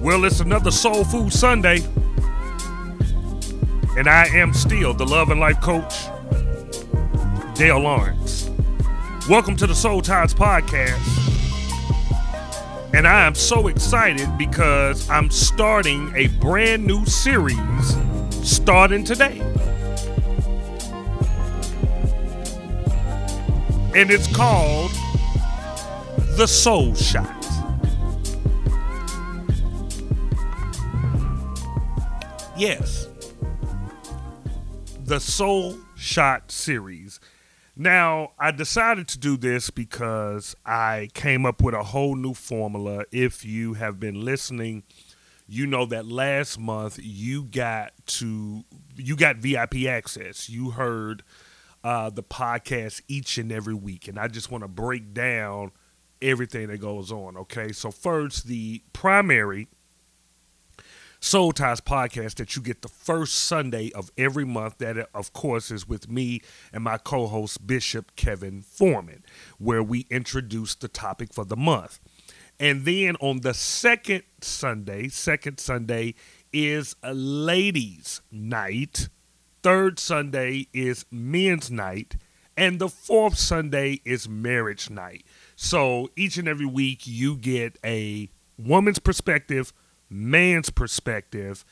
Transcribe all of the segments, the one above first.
Well, it's another Soul Food Sunday. And I am still the love and life coach, Dale Lawrence. Welcome to the Soul Ties Podcast. And I am so excited because I'm starting a brand new series starting today. And it's called The Soul Shot. Yes. The Soul Shot series. Now, I decided to do this because I came up with a whole new formula. If you have been listening, you know that last month you got to you got VIP access. You heard uh, the podcast each and every week, and I just want to break down everything that goes on. Okay, so first the primary Soul Ties podcast that you get the first Sunday of every month. That, of course, is with me and my co host, Bishop Kevin Foreman, where we introduce the topic for the month. And then on the second Sunday, second Sunday is a ladies' night. Third Sunday is men's night. And the fourth Sunday is marriage night. So each and every week you get a woman's perspective man's perspective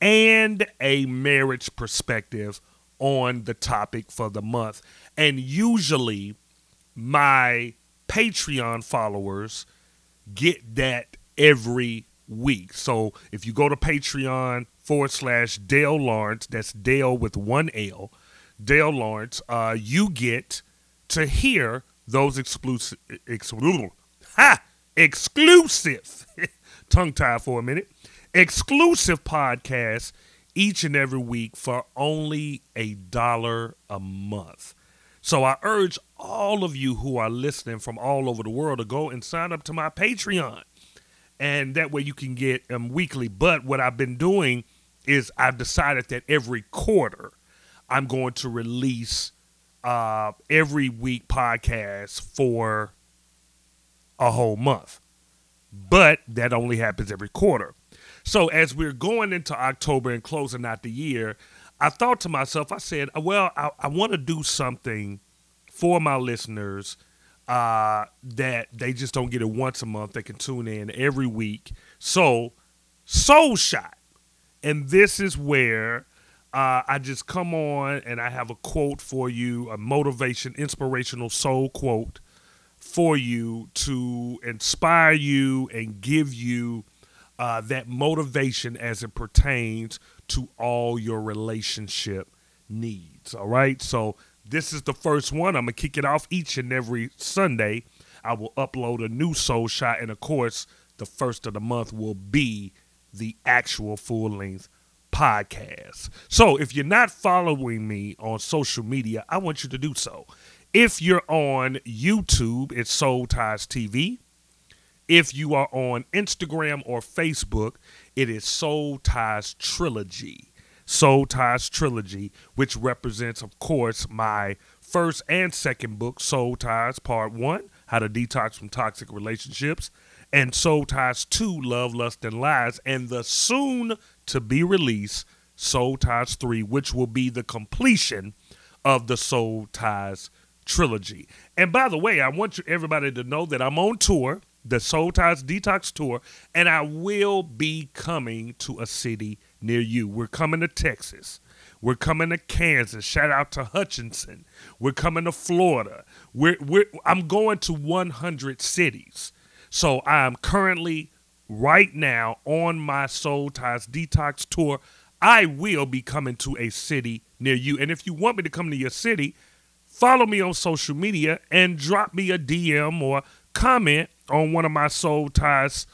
and a marriage perspective on the topic for the month. And usually, my Patreon followers get that every week. So if you go to Patreon forward slash Dale Lawrence, that's Dale with one L, Dale Lawrence, uh, you get to hear those exclusive, exclusive, ha, exclusive tongue tied for a minute. Exclusive podcast each and every week for only a dollar a month. So I urge all of you who are listening from all over the world to go and sign up to my Patreon. And that way you can get them weekly. But what I've been doing is I've decided that every quarter I'm going to release uh, every week podcast for a whole month but that only happens every quarter. So as we're going into October and closing out the year, I thought to myself, I said, well, I, I want to do something for my listeners uh, that they just don't get it once a month. They can tune in every week. So, Soul Shot. And this is where uh, I just come on and I have a quote for you, a motivation, inspirational soul quote for you to inspire you and give you uh, that motivation as it pertains to all your relationship needs. All right. So this is the first one. I'm going to kick it off each and every Sunday. I will upload a new soul shot. And of course, the first of the month will be the actual full length podcast. So if you're not following me on social media, I want you to do so. If you're on YouTube, it's Soul Ties TV. If you are on Instagram or Facebook, it is Soul Ties Trilogy. Soul Ties Trilogy, which represents, of course, my first and second book, Soul Ties Part 1 How to Detox from Toxic Relationships, and Soul Ties 2 Love, Lust, and Lies, and the soon to be released Soul Ties 3, which will be the completion of the Soul Ties trilogy. And by the way, I want you, everybody to know that I'm on tour, the Soul Ties Detox Tour, and I will be coming to a city near you. We're coming to Texas. We're coming to Kansas. Shout out to Hutchinson. We're coming to Florida. We're, we're, I'm going to 100 cities. So I'm currently, right now, on my Soul Ties Detox Tour. I will be coming to a city near you. And if you want me to come to your city, follow me on social media and drop me a DM or comment on one of my Soul Ties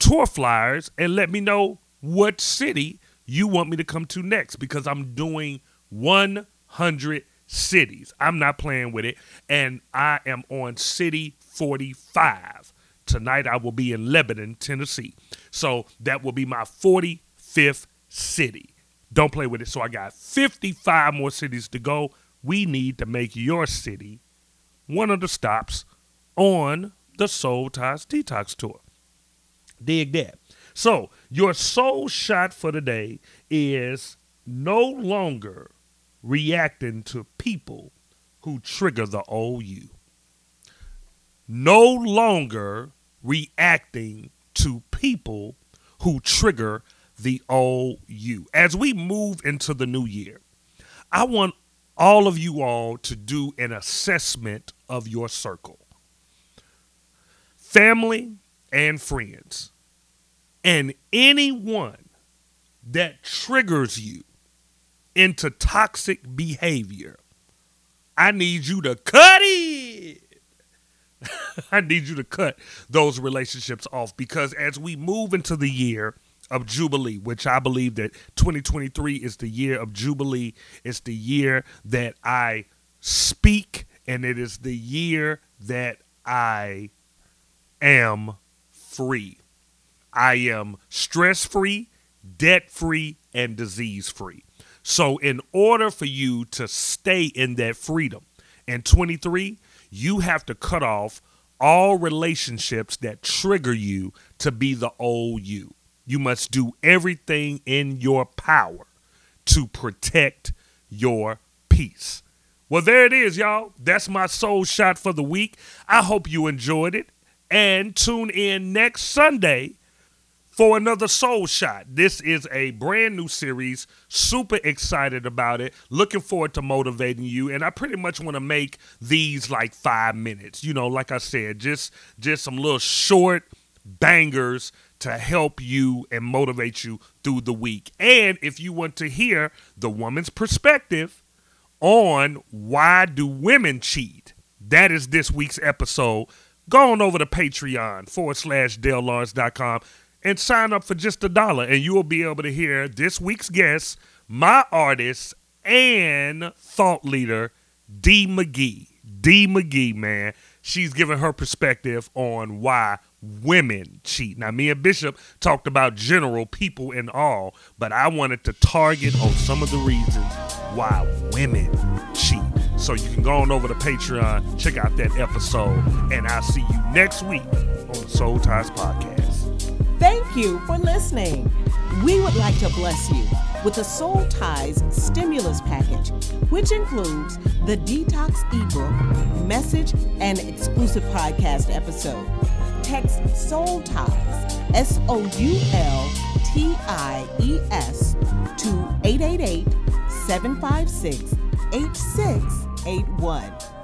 tour flyers and let me know what city you want me to come to next because I'm doing 100 cities. I'm not playing with it. And I am on City 45. Tonight I will be in Lebanon, Tennessee. So that will be my 45th city. Don't play with it. So I got 55 more cities to go we need to make your city one of the stops on the Soul Ties Detox Tour. Dig that. So, your soul shot for the day is no longer reacting to people who trigger the old you. No longer reacting to people who trigger the old you. As we move into the new year, I want all of you all to do an assessment of your circle family and friends, and anyone that triggers you into toxic behavior. I need you to cut it. I need you to cut those relationships off because as we move into the year of Jubilee, which I believe that 2023 is the year of Jubilee, it's the year that I speak, and it is the year that I am free. I am stress free, debt free, and disease free. So, in order for you to stay in that freedom in 23, you have to cut off all relationships that trigger you to be the old you. You must do everything in your power to protect your peace. Well, there it is, y'all. That's my soul shot for the week. I hope you enjoyed it. And tune in next Sunday for another Soul Shot. This is a brand new series. Super excited about it. Looking forward to motivating you. And I pretty much want to make these like five minutes. You know, like I said, just just some little short bangers to help you and motivate you through the week. And if you want to hear the woman's perspective on why do women cheat, that is this week's episode. Go on over to Patreon forward slash DaleLawrence.com and sign up for just a dollar, and you will be able to hear this week's guest, my artist and thought leader, D. McGee. D. McGee, man. She's giving her perspective on why women cheat. Now, me and Bishop talked about general people and all, but I wanted to target on some of the reasons why women cheat. So you can go on over to Patreon, check out that episode, and I'll see you next week on the Soul Ties Podcast. Thank you for listening. We would like to bless you with the Soul Ties stimulus package, which includes the detox ebook, message, and exclusive podcast episode. Text Soul Ties, S O U L T I E S, to 888 756 8681